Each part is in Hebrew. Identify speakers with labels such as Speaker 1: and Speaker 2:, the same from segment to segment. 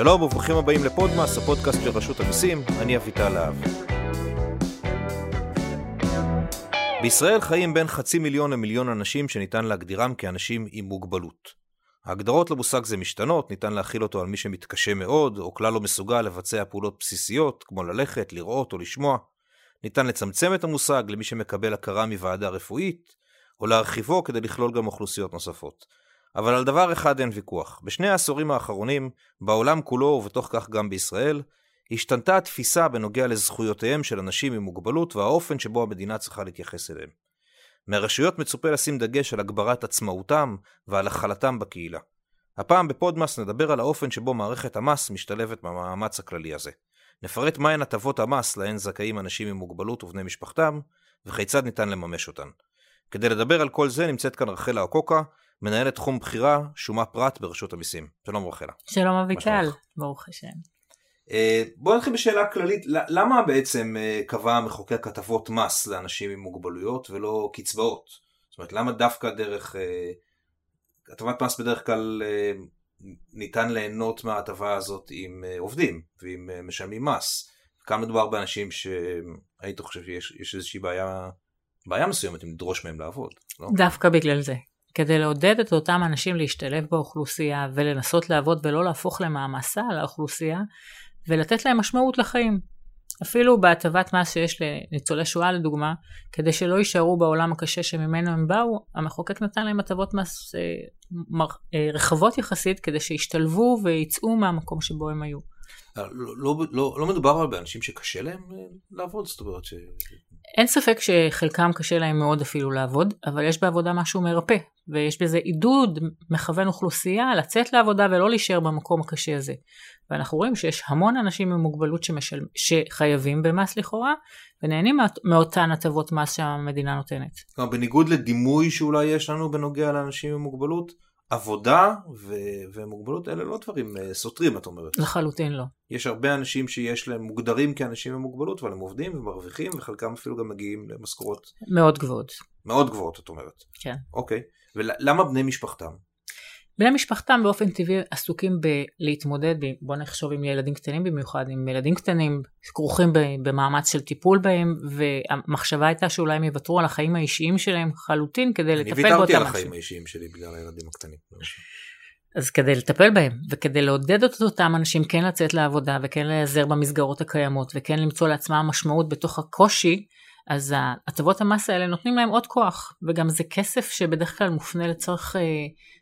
Speaker 1: שלום וברוכים הבאים לפודמאס, הפודקאסט של רשות המיסים, אני אביטל להב. בישראל חיים בין חצי מיליון למיליון אנשים שניתן להגדירם כאנשים עם מוגבלות. ההגדרות למושג זה משתנות, ניתן להכיל אותו על מי שמתקשה מאוד, או כלל לא מסוגל לבצע פעולות בסיסיות, כמו ללכת, לראות או לשמוע. ניתן לצמצם את המושג למי שמקבל הכרה מוועדה רפואית, או להרחיבו כדי לכלול גם אוכלוסיות נוספות. אבל על דבר אחד אין ויכוח. בשני העשורים האחרונים, בעולם כולו ובתוך כך גם בישראל, השתנתה התפיסה בנוגע לזכויותיהם של אנשים עם מוגבלות והאופן שבו המדינה צריכה להתייחס אליהם. מהרשויות מצופה לשים דגש על הגברת עצמאותם ועל הכלתם בקהילה. הפעם בפודמאס נדבר על האופן שבו מערכת המס משתלבת במאמץ הכללי הזה. נפרט מהן הטבות המס להן זכאים אנשים עם מוגבלות ובני משפחתם, וכיצד ניתן לממש אותן. כדי לדבר על כל זה נמצאת כאן רחלה אקוקה, מנהלת תחום בחירה, שומה פרט ברשות המיסים. שלום רחלה.
Speaker 2: שלום אביטל, ברוך השם.
Speaker 1: אה, בוא נתחיל בשאלה כללית, למה בעצם אה, קבע המחוקק הטבות מס לאנשים עם מוגבלויות ולא קצבאות? זאת אומרת, למה דווקא דרך... אה, הטבת מס בדרך כלל ניתן ליהנות מההטבה הזאת עם עובדים ועם משלמים מס. כאן מדובר באנשים שהיית חושב שיש איזושהי בעיה, בעיה מסוימת אם לדרוש מהם לעבוד.
Speaker 2: לא? דווקא בגלל זה. כדי לעודד את אותם אנשים להשתלב באוכלוסייה ולנסות לעבוד ולא להפוך למעמסה על האוכלוסייה ולתת להם משמעות לחיים. אפילו בהטבת מס שיש לניצולי שואה לדוגמה, כדי שלא יישארו בעולם הקשה שממנו הם באו, המחוקק נתן להם הטבות מס אה, מר, אה, רחבות יחסית כדי שישתלבו ויצאו מהמקום שבו הם היו.
Speaker 1: לא, לא, לא, לא מדובר באנשים שקשה להם אה, לעבוד, זאת אומרת ש...
Speaker 2: אין ספק שחלקם קשה להם מאוד אפילו לעבוד, אבל יש בעבודה משהו מרפא, ויש בזה עידוד מכוון אוכלוסייה לצאת לעבודה ולא להישאר במקום הקשה הזה. ואנחנו רואים שיש המון אנשים עם מוגבלות שמשל... שחייבים במס לכאורה, ונהנים מאותן הטבות מס שהמדינה נותנת.
Speaker 1: כלומר, בניגוד לדימוי שאולי יש לנו בנוגע לאנשים עם מוגבלות, עבודה ו- ומוגבלות אלה לא דברים uh, סותרים את אומרת.
Speaker 2: לחלוטין לא.
Speaker 1: יש הרבה אנשים שיש להם מוגדרים כאנשים עם מוגבלות אבל הם עובדים ומרוויחים וחלקם אפילו גם מגיעים למשכורות.
Speaker 2: מאוד גבוהות.
Speaker 1: מאוד גבוהות את אומרת.
Speaker 2: כן.
Speaker 1: אוקיי. ולמה בני משפחתם?
Speaker 2: בני משפחתם באופן טבעי עסוקים בלהתמודד, בוא נחשוב עם ילדים קטנים במיוחד, עם ילדים קטנים כרוכים במאמץ של טיפול בהם, והמחשבה הייתה שאולי הם יוותרו על החיים האישיים שלהם חלוטין כדי לטפל באותם
Speaker 1: אנשים. אני ויתרתי על החיים האישיים שלי בגלל הילדים הקטנים.
Speaker 2: אז כדי לטפל בהם, וכדי לעודד את אותם אנשים כן לצאת לעבודה, וכן להיעזר במסגרות הקיימות, וכן למצוא לעצמם משמעות בתוך הקושי, אז הטבות המס האלה נותנים להם עוד כוח, וגם זה כסף שבדרך כלל מופנה לצורך אה,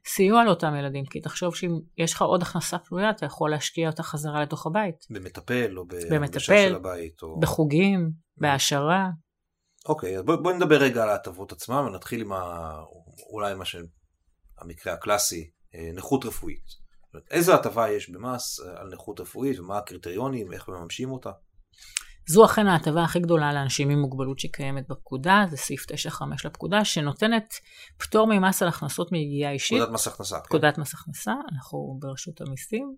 Speaker 2: סיוע לאותם ילדים, כי תחשוב שאם יש לך עוד הכנסה פנויה, אתה יכול להשקיע אותה חזרה לתוך הבית.
Speaker 1: במטפל או בהנגשה של הבית. או...
Speaker 2: בחוגים, בהעשרה.
Speaker 1: אוקיי, אז בואי בוא נדבר רגע על ההטבות עצמם, ונתחיל עם ה... אולי מה שהמקרה הקלאסי, אה, נכות רפואית. איזה הטבה יש במס אה, על נכות רפואית, ומה הקריטריונים, איך מממשים אותה?
Speaker 2: זו אכן ההטבה הכי גדולה לאנשים עם מוגבלות שקיימת בפקודה, זה סעיף 9.5 לפקודה, שנותנת פטור ממס על הכנסות מיגיעה אישית.
Speaker 1: פקודת מס הכנסה.
Speaker 2: כן. פקודת כן. מס הכנסה, אנחנו ברשות המיסים.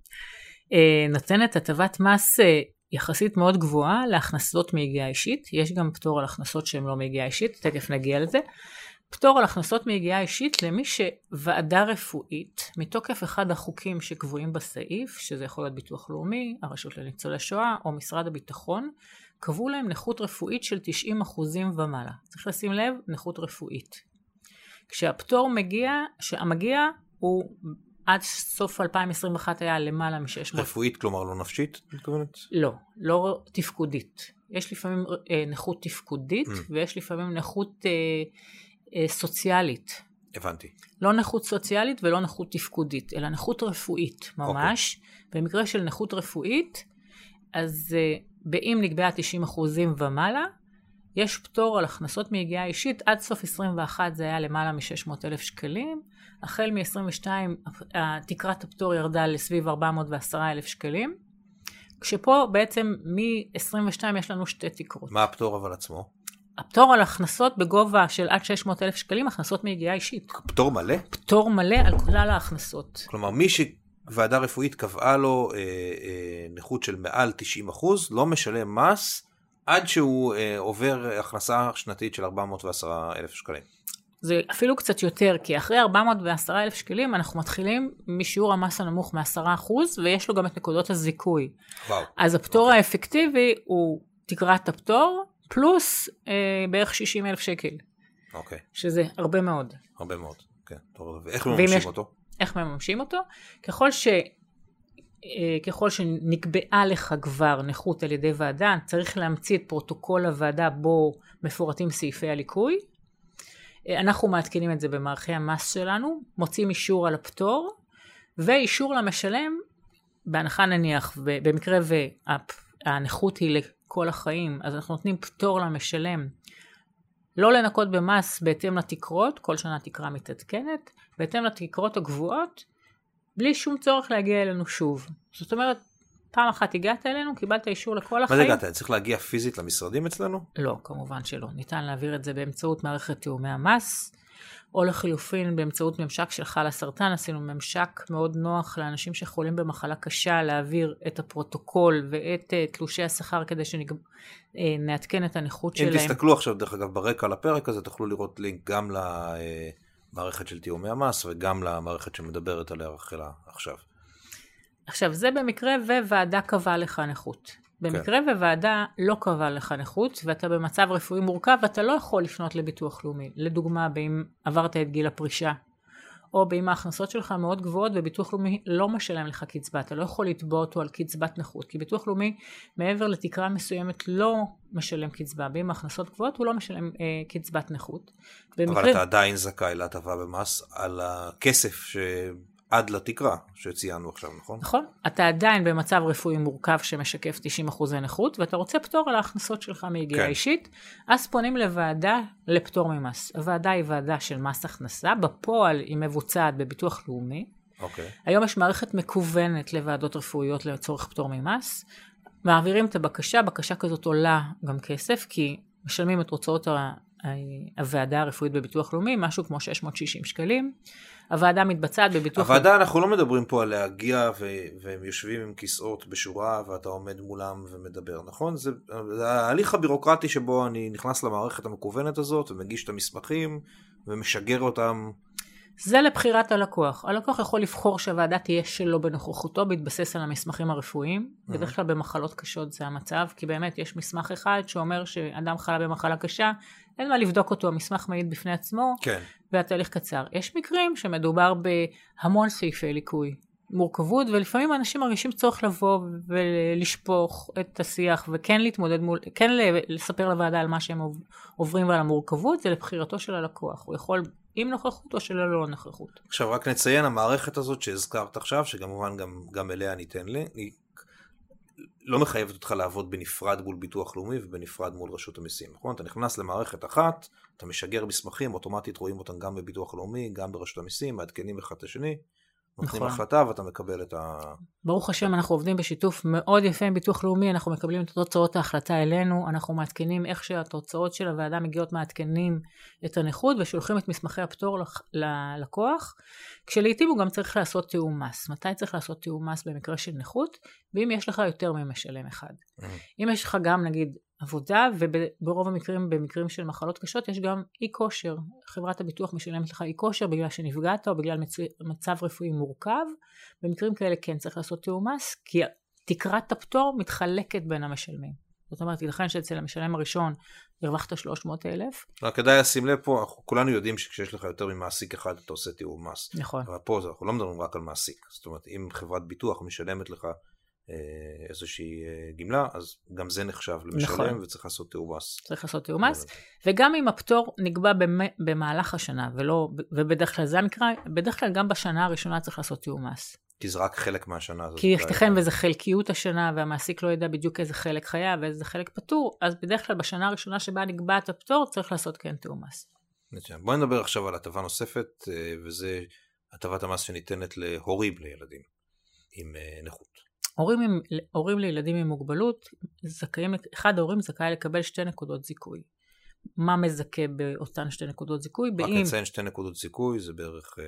Speaker 2: אה, נותנת הטבת מס אה, יחסית מאוד גבוהה להכנסות מיגיעה אישית, יש גם פטור על הכנסות שהן לא מיגיעה אישית, תכף נגיע לזה. פטור על הכנסות מיגיעה אישית למי שוועדה רפואית, מתוקף אחד החוקים שקבועים בסעיף, שזה יכול להיות ביטוח לאומי, הרשות לניצולי שואה או משרד הביטחון, קבעו להם נכות רפואית של 90% ומעלה. צריך לשים לב, נכות רפואית. כשהפטור מגיע, שהמגיע הוא עד סוף 2021 היה למעלה מ-600.
Speaker 1: רפואית, כלומר לא נפשית, מתכוונת?
Speaker 2: לא, לא תפקודית. יש לפעמים אה, נכות תפקודית, mm. ויש לפעמים נכות אה, אה, סוציאלית.
Speaker 1: הבנתי.
Speaker 2: לא נכות סוציאלית ולא נכות תפקודית, אלא נכות רפואית ממש. Okay. אוקיי. במקרה של נכות רפואית, אז אה, באם נקבעה 90% ומעלה, יש פטור על הכנסות מיגיעה אישית, עד סוף 21 זה היה למעלה מ-600 אלף שקלים, החל מ-22 תקרת הפטור ירדה לסביב 410 אלף שקלים, כשפה בעצם מ-22 יש לנו שתי תקרות.
Speaker 1: מה הפטור אבל עצמו?
Speaker 2: הפטור על הכנסות בגובה של עד 600 אלף שקלים, הכנסות מיגיעה אישית.
Speaker 1: פטור מלא?
Speaker 2: פטור מלא על כלל ההכנסות.
Speaker 1: כלומר, מי שוועדה רפואית קבעה לו אה, אה, נכות של מעל 90 אחוז, לא משלם מס עד שהוא אה, עובר הכנסה שנתית של 410 אלף שקלים.
Speaker 2: זה אפילו קצת יותר, כי אחרי 410 אלף שקלים אנחנו מתחילים משיעור המס הנמוך מ-10% ויש לו גם את נקודות הזיכוי.
Speaker 1: וואו.
Speaker 2: אז הפטור okay. האפקטיבי הוא תקרת הפטור, פלוס אה, בערך 60 אלף שקל.
Speaker 1: אוקיי. Okay.
Speaker 2: שזה הרבה מאוד.
Speaker 1: הרבה מאוד, כן. טוב, ואיך מממשים
Speaker 2: יש...
Speaker 1: אותו?
Speaker 2: איך מממשים אותו? ככל ש... אה, ככל שנקבעה לך כבר נכות על ידי ועדה, צריך להמציא את פרוטוקול הוועדה בו מפורטים סעיפי הליקוי. אה, אנחנו מעדכנים את זה במערכי המס שלנו, מוצאים אישור על הפטור, ואישור למשלם, בהנחה נניח, במקרה והנכות היא לכל החיים, אז אנחנו נותנים פטור למשלם לא לנקות במס בהתאם לתקרות, כל שנה תקרה מתעדכנת, בהתאם לתקרות הגבוהות, בלי שום צורך להגיע אלינו שוב. זאת אומרת, פעם אחת הגעת אלינו, קיבלת אישור לכל החיים.
Speaker 1: מה זה הגעת? צריך להגיע פיזית למשרדים אצלנו?
Speaker 2: לא, כמובן שלא. ניתן להעביר את זה באמצעות מערכת תיאומי המס, או לחילופין באמצעות ממשק של חל הסרטן. עשינו ממשק מאוד נוח לאנשים שחולים במחלה קשה, להעביר את הפרוטוקול ואת uh, תלושי השכר כדי שנעדכן uh, את הנכות
Speaker 1: אם
Speaker 2: שלהם.
Speaker 1: אם תסתכלו עכשיו, דרך אגב, ברקע על הפרק הזה, תוכלו לראות לינק גם. למערכת של תיאומי המס וגם למערכת שמדברת עליה רחלה עכשיו.
Speaker 2: עכשיו זה במקרה וועדה קבעה לך נכות. במקרה כן. וועדה לא קבעה לך נכות ואתה במצב רפואי מורכב ואתה לא יכול לפנות לביטוח לאומי. לדוגמה, אם עברת את גיל הפרישה או באם ההכנסות שלך מאוד גבוהות וביטוח לאומי לא משלם לך קצבה, אתה לא יכול לתבוע אותו על קצבת נכות, כי ביטוח לאומי מעבר לתקרה מסוימת לא משלם קצבה, באם ההכנסות גבוהות הוא לא משלם אה, קצבת נכות.
Speaker 1: במקרה... אבל אתה עדיין זכאי להטבה במס על הכסף ש... עד לתקרה שציינו עכשיו, נכון?
Speaker 2: נכון. אתה עדיין במצב רפואי מורכב שמשקף 90% נכות, ואתה רוצה פטור על ההכנסות שלך מיגיעה כן. אישית, אז פונים לוועדה לפטור ממס. הוועדה היא ועדה של מס הכנסה, בפועל היא מבוצעת בביטוח לאומי.
Speaker 1: אוקיי.
Speaker 2: היום יש מערכת מקוונת לוועדות רפואיות לצורך פטור ממס. מעבירים את הבקשה, בקשה כזאת עולה גם כסף, כי משלמים את הוצאות הוועדה הרפואית בביטוח לאומי, משהו כמו 660 שקלים. הוועדה מתבצעת בביטוח...
Speaker 1: הוועדה, אנחנו לא מדברים פה על להגיע ו... והם יושבים עם כיסאות בשורה ואתה עומד מולם ומדבר, נכון? זה, זה ההליך הבירוקרטי שבו אני נכנס למערכת המקוונת הזאת ומגיש את המסמכים ומשגר אותם.
Speaker 2: זה לבחירת הלקוח. הלקוח יכול לבחור שהוועדה תהיה שלו בנוכחותו בהתבסס על המסמכים הרפואיים. Mm-hmm. בדרך כלל במחלות קשות זה המצב, כי באמת יש מסמך אחד שאומר שאדם חלה במחלה קשה, אין מה לבדוק אותו, המסמך מעיד בפני עצמו,
Speaker 1: כן.
Speaker 2: והתהליך קצר. יש מקרים שמדובר בהמון סעיפי ליקוי, מורכבות, ולפעמים אנשים מרגישים צורך לבוא ולשפוך את השיח, וכן להתמודד מול, כן לספר לוועדה על מה שהם עוברים ועל המורכבות, זה לבחירתו של הלקוח. הוא יכול עם נוכחות או שלא לא נוכחות.
Speaker 1: עכשיו רק נציין, המערכת הזאת שהזכרת עכשיו, שכמובן גם, גם אליה ניתן לי, לא מחייבת אותך לעבוד בנפרד מול ביטוח לאומי ובנפרד מול רשות המיסים, נכון? אתה נכנס למערכת אחת, אתה משגר מסמכים, אוטומטית רואים אותם גם בביטוח לאומי, גם ברשות המיסים, מעדכנים אחד את השני, נותנים נכון. החלטה ואתה מקבל את ה...
Speaker 2: ברוך השם, אנחנו עובדים בשיתוף מאוד יפה עם ביטוח לאומי, אנחנו מקבלים את תוצאות ההחלטה אלינו, אנחנו מעדכנים איך שהתוצאות של הוועדה מגיעות, מעדכנים את הנכות ושולחים את מסמכי הפטור ללקוח, כשלעיתים הוא גם צריך לעשות תיאום מס. מתי צריך לעשות תיאום מס במקרה של נכות? ואם יש לך יותר ממשלם אחד. Mm-hmm. אם יש לך גם נגיד עבודה, וברוב המקרים, במקרים של מחלות קשות, יש גם אי כושר. חברת הביטוח משלמת לך אי כושר בגלל שנפגעת או בגלל מצ... מצב רפואי מורכב. במקרים כאלה כן צריך לעשות תיאום מס, כי תקרת הפטור מתחלקת בין המשלמים. זאת אומרת, ייתכן שאצל המשלם הראשון הרווחת 300 אלף.
Speaker 1: רק כדאי לשים לב פה, אנחנו כולנו יודעים שכשיש לך יותר ממעסיק אחד אתה עושה תיאום מס.
Speaker 2: נכון.
Speaker 1: אבל פה אנחנו לא מדברים רק על מעסיק. זאת אומרת, אם חברת ביטוח משלמת לך איזושהי אה, גמלה, אז גם זה נחשב למשלם נכון. וצריך לעשות תיאום מס.
Speaker 2: צריך לעשות תיאום מס, וגם אם הפטור נקבע במהלך השנה, ולא, ובדרך כלל זה המקרה, בדרך כלל גם בשנה הראשונה צריך לעשות תיאום מס.
Speaker 1: כי זה רק חלק מהשנה הזאת.
Speaker 2: כי ייתכן וזה חלקיות השנה, והמעסיק לא ידע בדיוק איזה חלק חייב ואיזה חלק פטור, אז בדרך כלל בשנה הראשונה שבה נקבעת הפטור, צריך לעשות כן תיאום מס.
Speaker 1: בואי נדבר עכשיו על הטבה נוספת, אה, וזה הטבת המס שניתנת להורים לילדים עם נכות.
Speaker 2: הורים, עם, הורים לילדים עם מוגבלות, זכאים, אחד ההורים זכאי לקבל שתי נקודות זיכוי. מה מזכה באותן שתי נקודות זיכוי?
Speaker 1: רק באם... נציין שתי נקודות זיכוי, זה בערך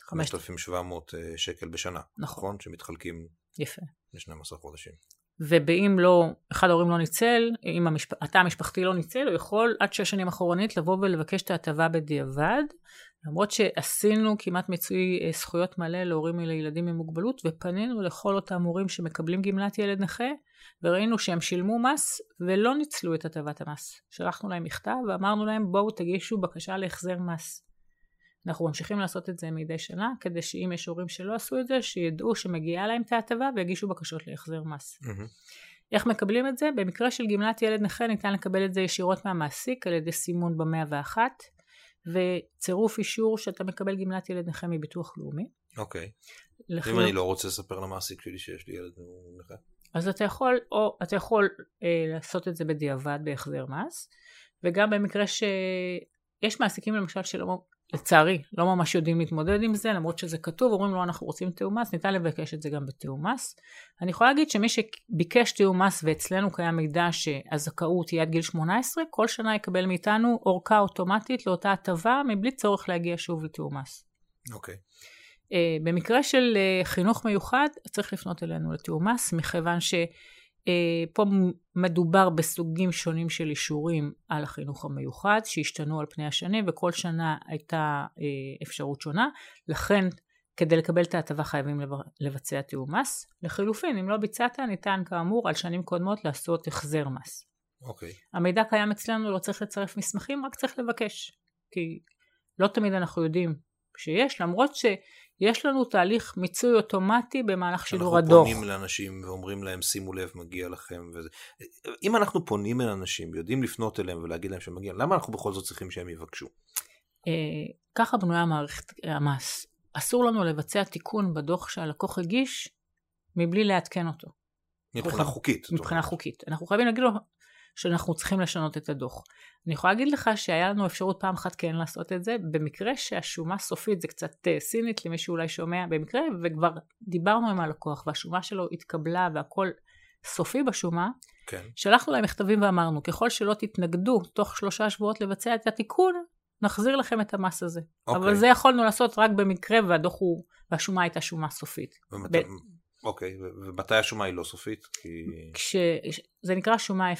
Speaker 1: 5,700 אה, אה, שקל בשנה.
Speaker 2: נכון. נכון?
Speaker 1: שמתחלקים
Speaker 2: יפה.
Speaker 1: ל-12 חודשים.
Speaker 2: ובאם לא, אחד ההורים לא ניצל, אם המשפ... התא המשפחתי לא ניצל, הוא יכול עד שש שנים אחורנית לבוא ולבקש את ההטבה בדיעבד, למרות שעשינו כמעט מיצוי אה, זכויות מלא להורים לילדים עם מוגבלות, ופנינו לכל אותם הורים שמקבלים גמלת ילד נכה, וראינו שהם שילמו מס ולא ניצלו את הטבת המס. שלחנו להם מכתב ואמרנו להם בואו תגישו בקשה להחזר מס. אנחנו ממשיכים לעשות את זה מדי שנה, כדי שאם יש הורים שלא עשו את זה, שידעו שמגיעה להם את ההטבה ויגישו בקשות להחזר מס. Mm-hmm. איך מקבלים את זה? במקרה של גמלת ילד נכה ניתן לקבל את זה ישירות מהמעסיק על ידי סימון במאה ואחת, וצירוף אישור שאתה מקבל גמלת ילד נכה מביטוח לאומי.
Speaker 1: אוקיי. לחלוק... אם אני לא רוצה לספר למעסיק שלי שיש לי ילד נכה?
Speaker 2: אז אתה יכול, או אתה יכול אה, לעשות את זה בדיעבד בהחזר מס, וגם במקרה שיש מעסיקים למשל שלא, לצערי, לא ממש יודעים להתמודד עם זה, למרות שזה כתוב, אומרים לו אנחנו רוצים תיאום מס, ניתן לבקש את זה גם בתיאום מס. אני יכולה להגיד שמי שביקש תיאום מס ואצלנו קיים מידע שהזכאות היא עד גיל 18, כל שנה יקבל מאיתנו אורכה אוטומטית לאותה הטבה, מבלי צורך להגיע שוב לתיאום מס.
Speaker 1: אוקיי. Okay.
Speaker 2: Uh, במקרה של uh, חינוך מיוחד, צריך לפנות אלינו לתיאום מס, מכיוון ש... אה, פה מדובר בסוגים שונים של אישורים על החינוך המיוחד שהשתנו על פני השנים וכל שנה הייתה אה, אפשרות שונה לכן כדי לקבל את ההטבה חייבים לבצע תיאום מס. לחילופין אם לא ביצעת ניתן כאמור על שנים קודמות לעשות החזר מס.
Speaker 1: אוקיי. Okay.
Speaker 2: המידע קיים אצלנו לא צריך לצרף מסמכים רק צריך לבקש כי לא תמיד אנחנו יודעים שיש למרות ש... יש לנו תהליך מיצוי אוטומטי במהלך שידור הדוח.
Speaker 1: אנחנו פונים לאנשים ואומרים להם שימו לב מגיע לכם וזה. אם אנחנו פונים אל אנשים ויודעים לפנות אליהם ולהגיד להם שמגיע, למה אנחנו בכל זאת צריכים שהם יבקשו?
Speaker 2: אה, ככה בנויה מערכת המס. אסור לנו לבצע תיקון בדוח שהלקוח הגיש מבלי לעדכן אותו.
Speaker 1: מבחינה חוקית.
Speaker 2: מבחינה חוקית. אנחנו חייבים להגיד לו שאנחנו צריכים לשנות את הדוח. אני יכולה להגיד לך שהיה לנו אפשרות פעם אחת כן לעשות את זה, במקרה שהשומה סופית, זה קצת uh, סינית למי שאולי שומע, במקרה וכבר דיברנו עם הלקוח והשומה שלו התקבלה והכל סופי בשומה,
Speaker 1: כן.
Speaker 2: שלחנו להם מכתבים ואמרנו, ככל שלא תתנגדו תוך שלושה שבועות לבצע את התיקון, נחזיר לכם את המס הזה. אוקיי. אבל זה יכולנו לעשות רק במקרה והדוח הוא, והשומה הייתה שומה סופית. ומת... ב...
Speaker 1: אוקיי, ומתי השומה היא לא סופית? כי...
Speaker 2: כש... זה נקרא שומה 0-0,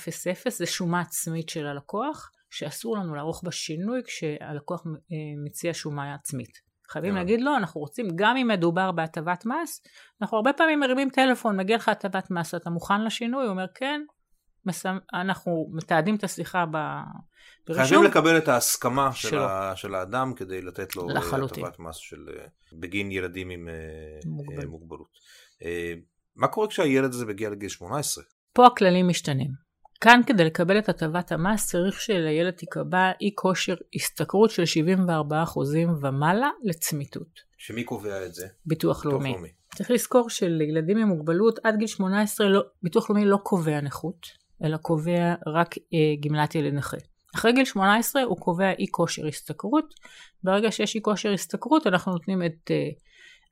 Speaker 2: זה שומה עצמית של הלקוח, שאסור לנו לערוך בה שינוי כשהלקוח אה, מציע שומה עצמית. חייבים להגיד לו, אנחנו רוצים, גם אם מדובר בהטבת מס, אנחנו הרבה פעמים מרימים טלפון, מגיע לך הטבת מס, אתה מוכן לשינוי? הוא אומר כן, מסמ... אנחנו מתעדים את השיחה
Speaker 1: ברישום. חייבים לקבל את ההסכמה של, ה... של האדם כדי לתת לו אה, הטבת מס של... אה, בגין ילדים עם מוגבל. מוגבלות. מה קורה כשהילד הזה מגיע לגיל 18?
Speaker 2: פה הכללים משתנים. כאן כדי לקבל את הטבת המס צריך שלילד תיקבע אי כושר השתכרות של 74% ומעלה לצמיתות.
Speaker 1: שמי קובע את זה?
Speaker 2: ביטוח, ביטוח לאומי. לאומי. צריך לזכור שלילדים עם מוגבלות עד גיל 18 לא, ביטוח לאומי לא קובע נכות, אלא קובע רק אה, גמלת ילד נכה. אחרי גיל 18 הוא קובע אי כושר השתכרות, ברגע שיש אי כושר השתכרות אנחנו נותנים את אה,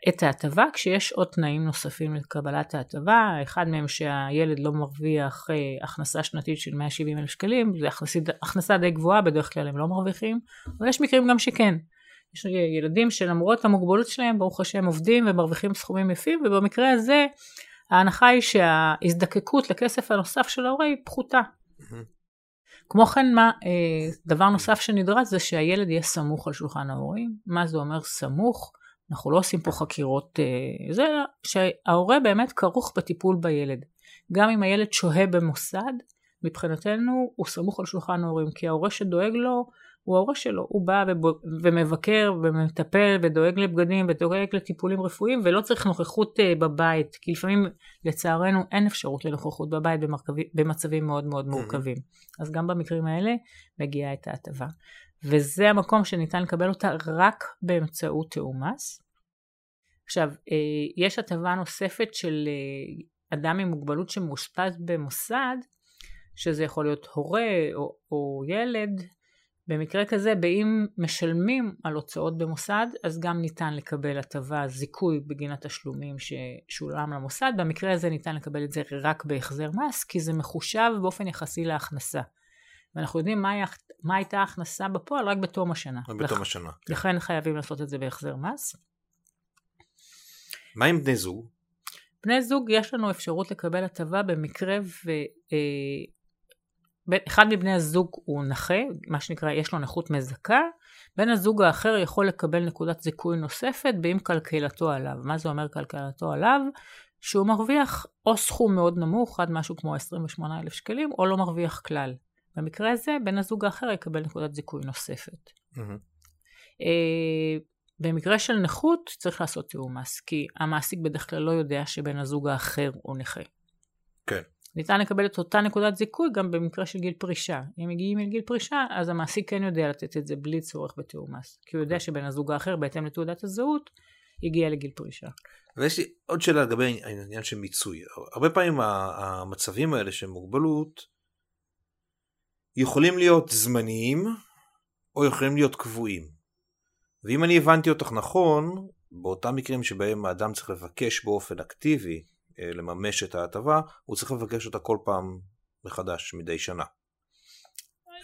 Speaker 2: את ההטבה כשיש עוד תנאים נוספים לקבלת ההטבה, אחד מהם שהילד לא מרוויח אה, הכנסה שנתית של 170 אלף שקלים, זו הכנסה די גבוהה, בדרך כלל הם לא מרוויחים, אבל יש מקרים גם שכן. יש ילדים שלמרות המוגבלות שלהם, ברוך השם עובדים ומרוויחים סכומים יפים, ובמקרה הזה ההנחה היא שההזדקקות לכסף הנוסף של ההורה היא פחותה. כמו כן, מה, אה, דבר נוסף שנדרש זה שהילד יהיה סמוך על שולחן ההורים. מה זה אומר סמוך? אנחנו לא עושים פה חקירות, אה, זה שההורה באמת כרוך בטיפול בילד. גם אם הילד שוהה במוסד, מבחינתנו הוא סמוך על שולחן ההורים, כי ההורה שדואג לו הוא ההורה שלו, הוא בא ומבקר ומטפל ודואג לבגדים ודואג לטיפולים רפואיים ולא צריך נוכחות אה, בבית, כי לפעמים לצערנו אין אפשרות לנוכחות בבית במצבים מאוד מאוד מורכבים. אז גם במקרים האלה מגיעה את ההטבה. וזה המקום שניתן לקבל אותה רק באמצעות תיאום מס. עכשיו, אה, יש הטבה נוספת של אה, אדם עם מוגבלות שמאושפז במוסד, שזה יכול להיות הורה או, או ילד. במקרה כזה, באם משלמים על הוצאות במוסד, אז גם ניתן לקבל הטבה, זיכוי בגין התשלומים ששולם למוסד. במקרה הזה ניתן לקבל את זה רק בהחזר מס, כי זה מחושב באופן יחסי להכנסה. ואנחנו יודעים מה, מה הייתה ההכנסה בפועל רק בתום השנה.
Speaker 1: רק בתום לח... השנה.
Speaker 2: כן. לכן חייבים לעשות את זה בהחזר מס.
Speaker 1: מה עם בני זוג?
Speaker 2: בני זוג יש לנו אפשרות לקבל הטבה במקרה ואחד מבני הזוג הוא נכה, מה שנקרא יש לו נכות מזכה, בן הזוג האחר יכול לקבל נקודת זיכוי נוספת באם כלכלתו עליו. מה זה אומר כלכלתו עליו? שהוא מרוויח או סכום מאוד נמוך, עד משהו כמו 28,000 שקלים, או לא מרוויח כלל. במקרה הזה, בן הזוג האחר יקבל נקודת זיכוי נוספת. Mm-hmm. במקרה של נכות צריך לעשות תיאום מס, כי המעסיק בדרך כלל לא יודע שבן הזוג האחר הוא נכה.
Speaker 1: כן.
Speaker 2: ניתן לקבל את אותה נקודת זיכוי גם במקרה של גיל פרישה. אם מגיעים לגיל פרישה, אז המעסיק כן יודע לתת את זה בלי צורך בתיאום מס. כי הוא יודע שבן הזוג האחר, בהתאם לתעודת הזהות, הגיע לגיל פרישה.
Speaker 1: ויש לי עוד שאלה לגבי העניין של מיצוי. הרבה פעמים המצבים האלה של מוגבלות יכולים להיות זמניים או יכולים להיות קבועים. ואם אני הבנתי אותך נכון, באותם מקרים שבהם האדם צריך לבקש באופן אקטיבי אה, לממש את ההטבה, הוא צריך לבקש אותה כל פעם מחדש, מדי שנה.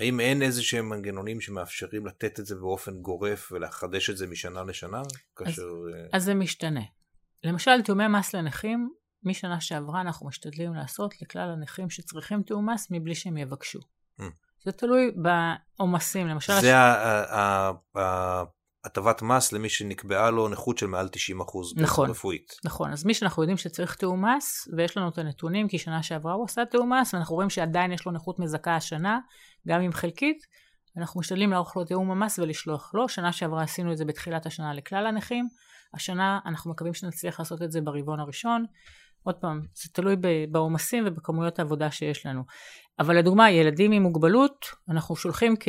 Speaker 1: האם אין איזה שהם מנגנונים שמאפשרים לתת את זה באופן גורף ולחדש את זה משנה לשנה? כאשר... אז,
Speaker 2: אה, אז זה משתנה. למשל, תיאומי מס לנכים, משנה שעברה אנחנו משתדלים לעשות לכלל הנכים שצריכים תיאום מס מבלי שהם יבקשו. זה תלוי בעומסים, למשל...
Speaker 1: זה. הטבת מס למי שנקבעה לו נכות של מעל 90%
Speaker 2: נכון,
Speaker 1: רפואית.
Speaker 2: נכון, אז מי שאנחנו יודעים שצריך תיאום מס, ויש לנו את הנתונים, כי שנה שעברה הוא עשה תיאום מס, ואנחנו רואים שעדיין יש לו נכות מזכה השנה, גם אם חלקית, אנחנו משתדלים לערוך לו תיאום המס ולשלוח לו. שנה שעברה עשינו את זה בתחילת השנה לכלל הנכים, השנה אנחנו מקווים שנצליח לעשות את זה ברבעון הראשון. עוד פעם, זה תלוי בעומסים ובכמויות העבודה שיש לנו. אבל לדוגמה, ילדים עם מוגבלות, אנחנו שולחים כ...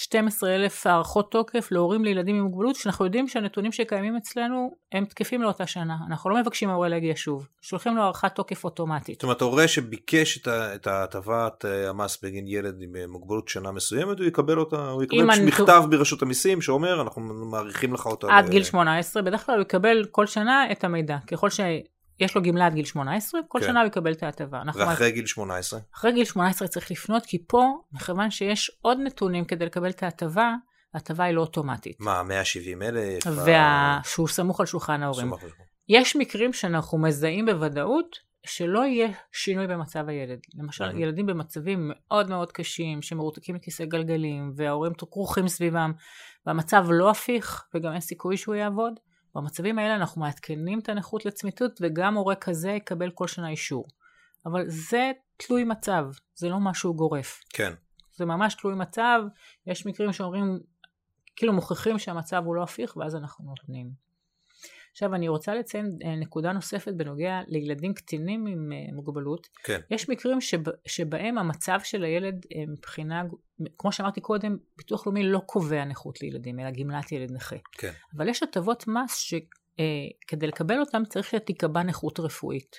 Speaker 2: 12 אלף הערכות תוקף להורים לילדים עם מוגבלות, שאנחנו יודעים שהנתונים שקיימים אצלנו הם תקפים לאותה שנה. אנחנו לא מבקשים מההורה להגיע שוב, שולחים לו הערכת תוקף אוטומטית.
Speaker 1: זאת אומרת, ההורה שביקש את ההטבת אה, המס בגין ילד עם אה, מוגבלות שנה מסוימת, הוא יקבל אותה, הוא יקבל מכתב אני... ברשות המיסים שאומר, אנחנו מעריכים לך אותה.
Speaker 2: עד ל... גיל 18, בדרך כלל הוא יקבל כל שנה את המידע. ככל ש... יש לו גמלה עד גיל 18, כל כן. שנה הוא יקבל את ההטבה.
Speaker 1: ואחרי מה... גיל 18?
Speaker 2: אחרי גיל 18 צריך לפנות, כי פה, מכיוון שיש עוד נתונים כדי לקבל את ההטבה, ההטבה היא לא אוטומטית.
Speaker 1: מה, 170 אלף?
Speaker 2: וה... שהוא סמוך על שולחן ההורים. יש מקרים שאנחנו מזהים בוודאות שלא יהיה שינוי במצב הילד. למשל, mm-hmm. ילדים במצבים מאוד מאוד קשים, שמרותקים לכיסא גלגלים, וההורים כרוכים סביבם, והמצב לא הפיך, וגם אין סיכוי שהוא יעבוד. במצבים האלה אנחנו מעדכנים את הנכות לצמיתות וגם הורה כזה יקבל כל שנה אישור. אבל זה תלוי מצב, זה לא משהו גורף.
Speaker 1: כן.
Speaker 2: זה ממש תלוי מצב, יש מקרים שאומרים, כאילו מוכיחים שהמצב הוא לא הפיך ואז אנחנו נותנים. עכשיו אני רוצה לציין אה, נקודה נוספת בנוגע לילדים קטינים עם אה, מוגבלות.
Speaker 1: כן.
Speaker 2: יש מקרים שב, שבהם המצב של הילד אה, מבחינה, כמו שאמרתי קודם, ביטוח לאומי לא קובע נכות לילדים, אלא גמלת ילד נכה.
Speaker 1: כן.
Speaker 2: אבל יש הטבות מס שכדי לקבל אותם צריך שתיקבע נכות רפואית,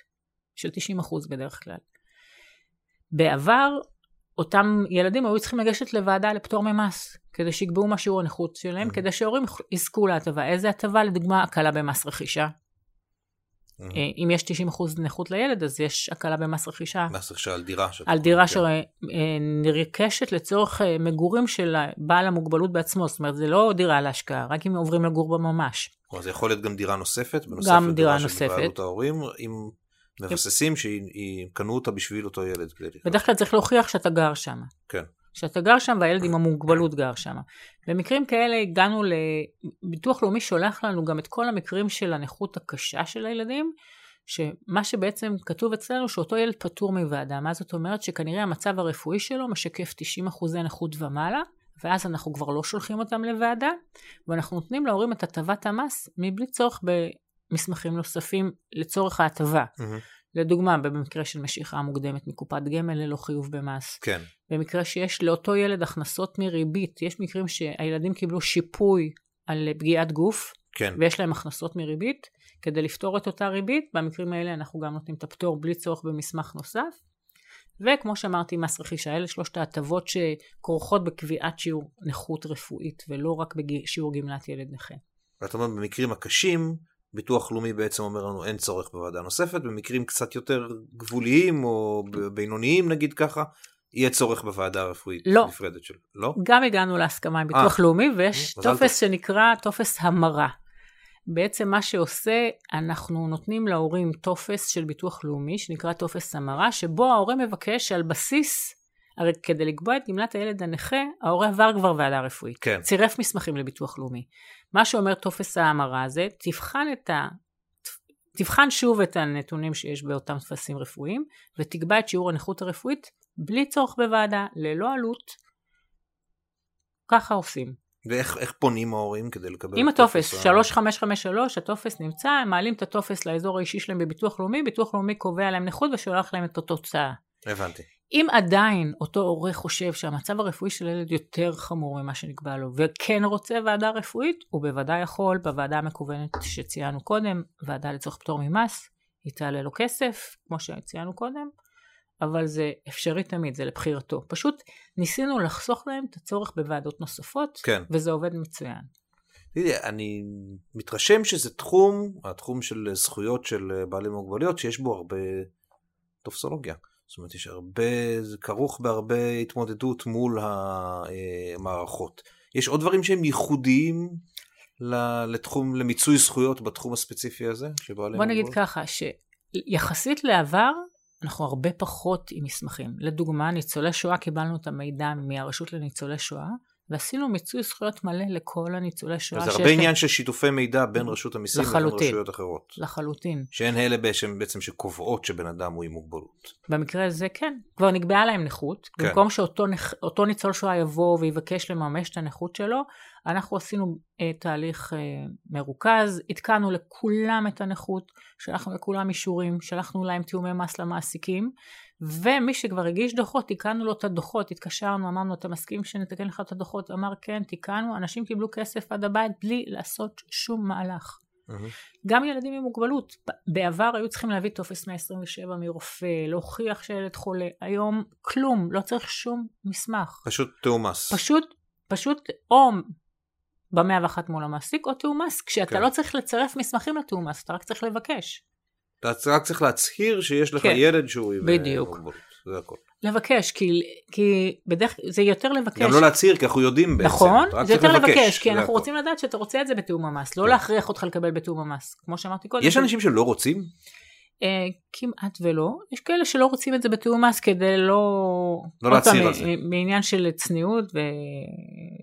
Speaker 2: של 90% בדרך כלל. בעבר אותם ילדים היו צריכים לגשת לוועדה לפטור ממס, כדי שיקבעו מה שיעור הנכות שלהם, mm-hmm. כדי שהורים יזכו להטבה. איזה הטבה? לדוגמה, הקלה במס רכישה. Mm-hmm. אם יש 90% נכות לילד, אז יש הקלה במס רכישה.
Speaker 1: מס רכישה על דירה.
Speaker 2: על דירה כן. שנרכשת לצורך אה, מגורים של בעל המוגבלות בעצמו, זאת אומרת, זה לא דירה להשקעה, רק אם עוברים לגור בה ממש.
Speaker 1: כלומר, זה יכול להיות גם דירה נוספת,
Speaker 2: גם דירה נוספת. שבבעלות
Speaker 1: ההורים, אם מבססים שקנו אותה בשביל אותו ילד.
Speaker 2: בדרך כלל צריך להוכיח שאתה גר שם.
Speaker 1: כן.
Speaker 2: שאתה גר שם והילד עם המוגבלות גר שם. במקרים כאלה הגענו ל... ביטוח לאומי שולח לנו גם את כל המקרים של הנכות הקשה של הילדים, שמה שבעצם כתוב אצלנו שאותו ילד פטור מוועדה. מה זאת אומרת? שכנראה המצב הרפואי שלו משקף 90% נכות ומעלה, ואז אנחנו כבר לא שולחים אותם לוועדה, ואנחנו נותנים להורים את הטבת המס מבלי צורך במסמכים נוספים לצורך ההטבה. Mm-hmm. לדוגמה, במקרה של משיכה מוקדמת מקופת גמל ללא חיוב במס.
Speaker 1: כן.
Speaker 2: במקרה שיש לאותו ילד הכנסות מריבית, יש מקרים שהילדים קיבלו שיפוי על פגיעת גוף,
Speaker 1: כן.
Speaker 2: ויש להם הכנסות מריבית, כדי לפתור את אותה ריבית, במקרים האלה אנחנו גם נותנים את הפטור בלי צורך במסמך נוסף. וכמו שאמרתי, מס רכישה, אלה שלושת ההטבות שכרוכות בקביעת שיעור נכות רפואית, ולא רק בשיעור גמלת ילד נכה.
Speaker 1: ואת אומרת, במקרים הקשים, ביטוח לאומי בעצם אומר לנו אין צורך בוועדה נוספת, במקרים קצת יותר גבוליים או בינוניים נגיד ככה, יהיה צורך בוועדה הרפואית
Speaker 2: לא.
Speaker 1: נפרדת שלו. לא?
Speaker 2: גם הגענו להסכמה עם ביטוח אה, אה. לאומי ויש טופס. שנקרא טופס המרה. בעצם מה שעושה, אנחנו נותנים להורים טופס של ביטוח לאומי, שנקרא טופס המרה, שבו ההורה מבקש שעל בסיס, הרי כדי לקבוע את גמלת הילד הנכה, ההורה עבר כבר ועדה רפואית.
Speaker 1: כן.
Speaker 2: צירף מסמכים לביטוח לאומי. מה שאומר טופס ההמרה הזה, תבחן את ה... תבחן שוב את הנתונים שיש באותם טפסים רפואיים, ותקבע את שיעור הנכות הרפואית בלי צורך בוועדה, ללא עלות. ככה עושים.
Speaker 1: ואיך איך פונים ההורים כדי לקבל
Speaker 2: עם
Speaker 1: את
Speaker 2: הטופס,
Speaker 1: ה-
Speaker 2: 3553, הטופס נמצא, הם מעלים את הטופס לאזור האישי שלהם בביטוח לאומי, ביטוח לאומי קובע להם נכות ושולח להם את התוצאה.
Speaker 1: הבנתי.
Speaker 2: אם עדיין אותו הורה חושב שהמצב הרפואי של הילד יותר חמור ממה שנקבע לו, וכן רוצה ועדה רפואית, הוא בוודאי יכול, בוועדה המקוונת שציינו קודם, ועדה לצורך פטור ממס, היא תעלה לו כסף, כמו שציינו קודם, אבל זה אפשרי תמיד, זה לבחירתו. פשוט ניסינו לחסוך להם את הצורך בוועדות נוספות,
Speaker 1: כן.
Speaker 2: וזה עובד מצוין.
Speaker 1: תראי, אני מתרשם שזה תחום, התחום של זכויות של בעלי מוגבלויות, שיש בו הרבה טופסולוגיה. זאת אומרת, יש הרבה, זה כרוך בהרבה התמודדות מול המערכות. יש עוד דברים שהם ייחודיים לתחום, למיצוי זכויות בתחום הספציפי הזה?
Speaker 2: בוא נגיד
Speaker 1: מוגבלות?
Speaker 2: ככה, שיחסית לעבר, אנחנו הרבה פחות עם מסמכים. לדוגמה, ניצולי שואה, קיבלנו את המידע מהרשות לניצולי שואה, ועשינו מיצוי זכויות מלא לכל הניצולי שואה שיש
Speaker 1: הרבה עניין של שיתופי מידע בין רשות המיסים לבין. רשויות אחרות.
Speaker 2: לחלוטין.
Speaker 1: שהן אלה בעצם, בעצם שקובעות שבן אדם הוא עם מוגבלות.
Speaker 2: במקרה הזה כן, כבר נקבעה להם נכות.
Speaker 1: כן.
Speaker 2: במקום שאותו נכ... ניצול שואה יבוא ויבקש לממש את הנכות שלו, אנחנו עשינו אה, תהליך אה, מרוכז, עדכנו לכולם את הנכות, שלחנו לכולם אישורים, שלחנו להם תיאומי מס למעסיקים, ומי שכבר הגיש דוחות, תיקנו לו את הדוחות, התקשרנו, אמרנו, אתה מסכים שנתקן לך את הדוחות? אמר, כן, תיקנו, אנשים קיבלו כסף עד הבית בלי לעשות שום מהלך. גם ילדים עם מוגבלות, בעבר היו צריכים להביא טופס 127 מרופא, להוכיח שהילד חולה, היום כלום, לא צריך שום מסמך.
Speaker 1: פשוט תיאום מס.
Speaker 2: פשוט, פשוט או ב-101 מול המעסיק או תיאום מס, כשאתה
Speaker 1: כן.
Speaker 2: לא צריך לצרף מסמכים לתיאום מס, אתה רק צריך לבקש.
Speaker 1: אתה רק צריך להצהיר שיש לך
Speaker 2: כן.
Speaker 1: ילד שהוא עם
Speaker 2: בדיוק.
Speaker 1: מוגבלות. זה הכל.
Speaker 2: לבקש, כי, כי בדרך זה יותר לבקש.
Speaker 1: גם לא להצהיר, כי אנחנו יודעים בעצם.
Speaker 2: נכון, זה יותר
Speaker 1: לבקש,
Speaker 2: לבקש, כי אנחנו
Speaker 1: הכל.
Speaker 2: רוצים לדעת שאתה רוצה את זה בתיאום המס, לא
Speaker 1: כן.
Speaker 2: להכריח אותך לקבל בתיאום המס, כמו שאמרתי קודם.
Speaker 1: יש אנשים שלא רוצים?
Speaker 2: אה, כמעט ולא. יש כאלה שלא רוצים את זה בתיאום מס כדי לא...
Speaker 1: לא להצהיר על זה.
Speaker 2: מעניין של צניעות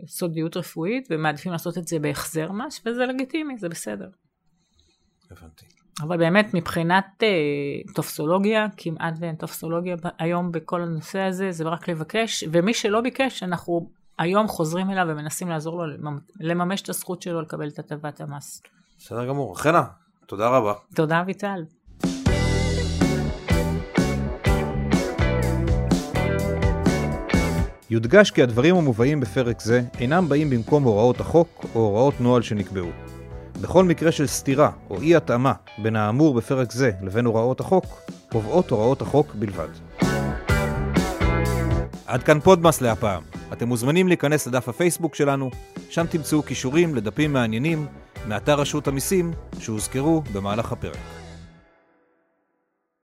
Speaker 2: וסודיות רפואית, ומעדיפים לעשות את זה בהחזר מס, וזה לגיטימי, זה בסדר.
Speaker 1: הבנתי.
Speaker 2: אבל באמת מבחינת אה, טופסולוגיה, כמעט ואין טופסולוגיה ב- היום בכל הנושא הזה, זה רק לבקש, ומי שלא ביקש, אנחנו היום חוזרים אליו ומנסים לעזור לו לממ- לממש את הזכות שלו לקבל את הטבת המס.
Speaker 1: בסדר גמור. חנה, תודה רבה.
Speaker 2: תודה אביטל.
Speaker 1: יודגש כי הדברים המובאים בפרק זה אינם באים במקום הוראות החוק או הוראות נוהל שנקבעו. בכל מקרה של סתירה או אי התאמה בין האמור בפרק זה לבין הוראות החוק, קובעות הוראות החוק בלבד. עד כאן פודמאס להפעם. אתם מוזמנים להיכנס לדף הפייסבוק שלנו, שם תמצאו קישורים לדפים מעניינים מאתר רשות המיסים שהוזכרו במהלך הפרק.